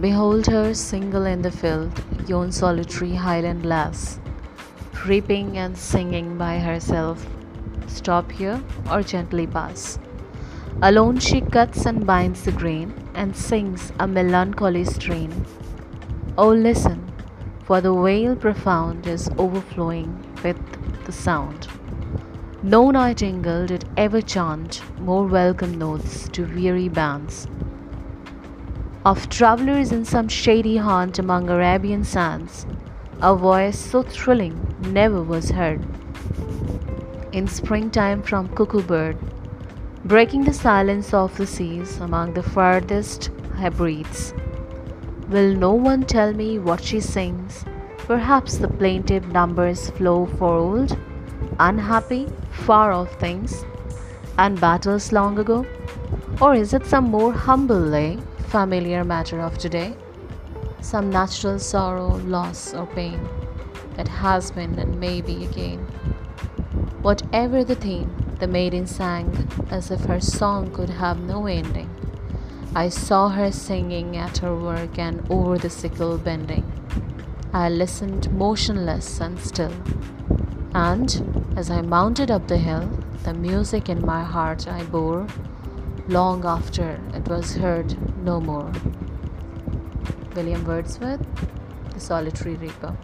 Behold her single in the field, yon solitary highland lass, reaping and singing by herself. Stop here or gently pass. Alone she cuts and binds the grain and sings a melancholy strain. Oh, listen, for the vale profound is overflowing with the sound. No nightingale did ever chant more welcome notes to weary bands of travelers in some shady haunt among Arabian sands. A voice so thrilling never was heard. In springtime from cuckoo bird, breaking the silence of the seas among the farthest Hebrides. Will no one tell me what she sings? Perhaps the plaintive numbers flow for old, unhappy, far off things, and battles long ago? Or is it some more humble lay? Familiar matter of today, some natural sorrow, loss, or pain that has been and may be again. Whatever the theme, the maiden sang as if her song could have no ending. I saw her singing at her work and over the sickle bending. I listened motionless and still. And as I mounted up the hill, the music in my heart I bore long after it was heard no more. William Wordsworth, The Solitary Reaper.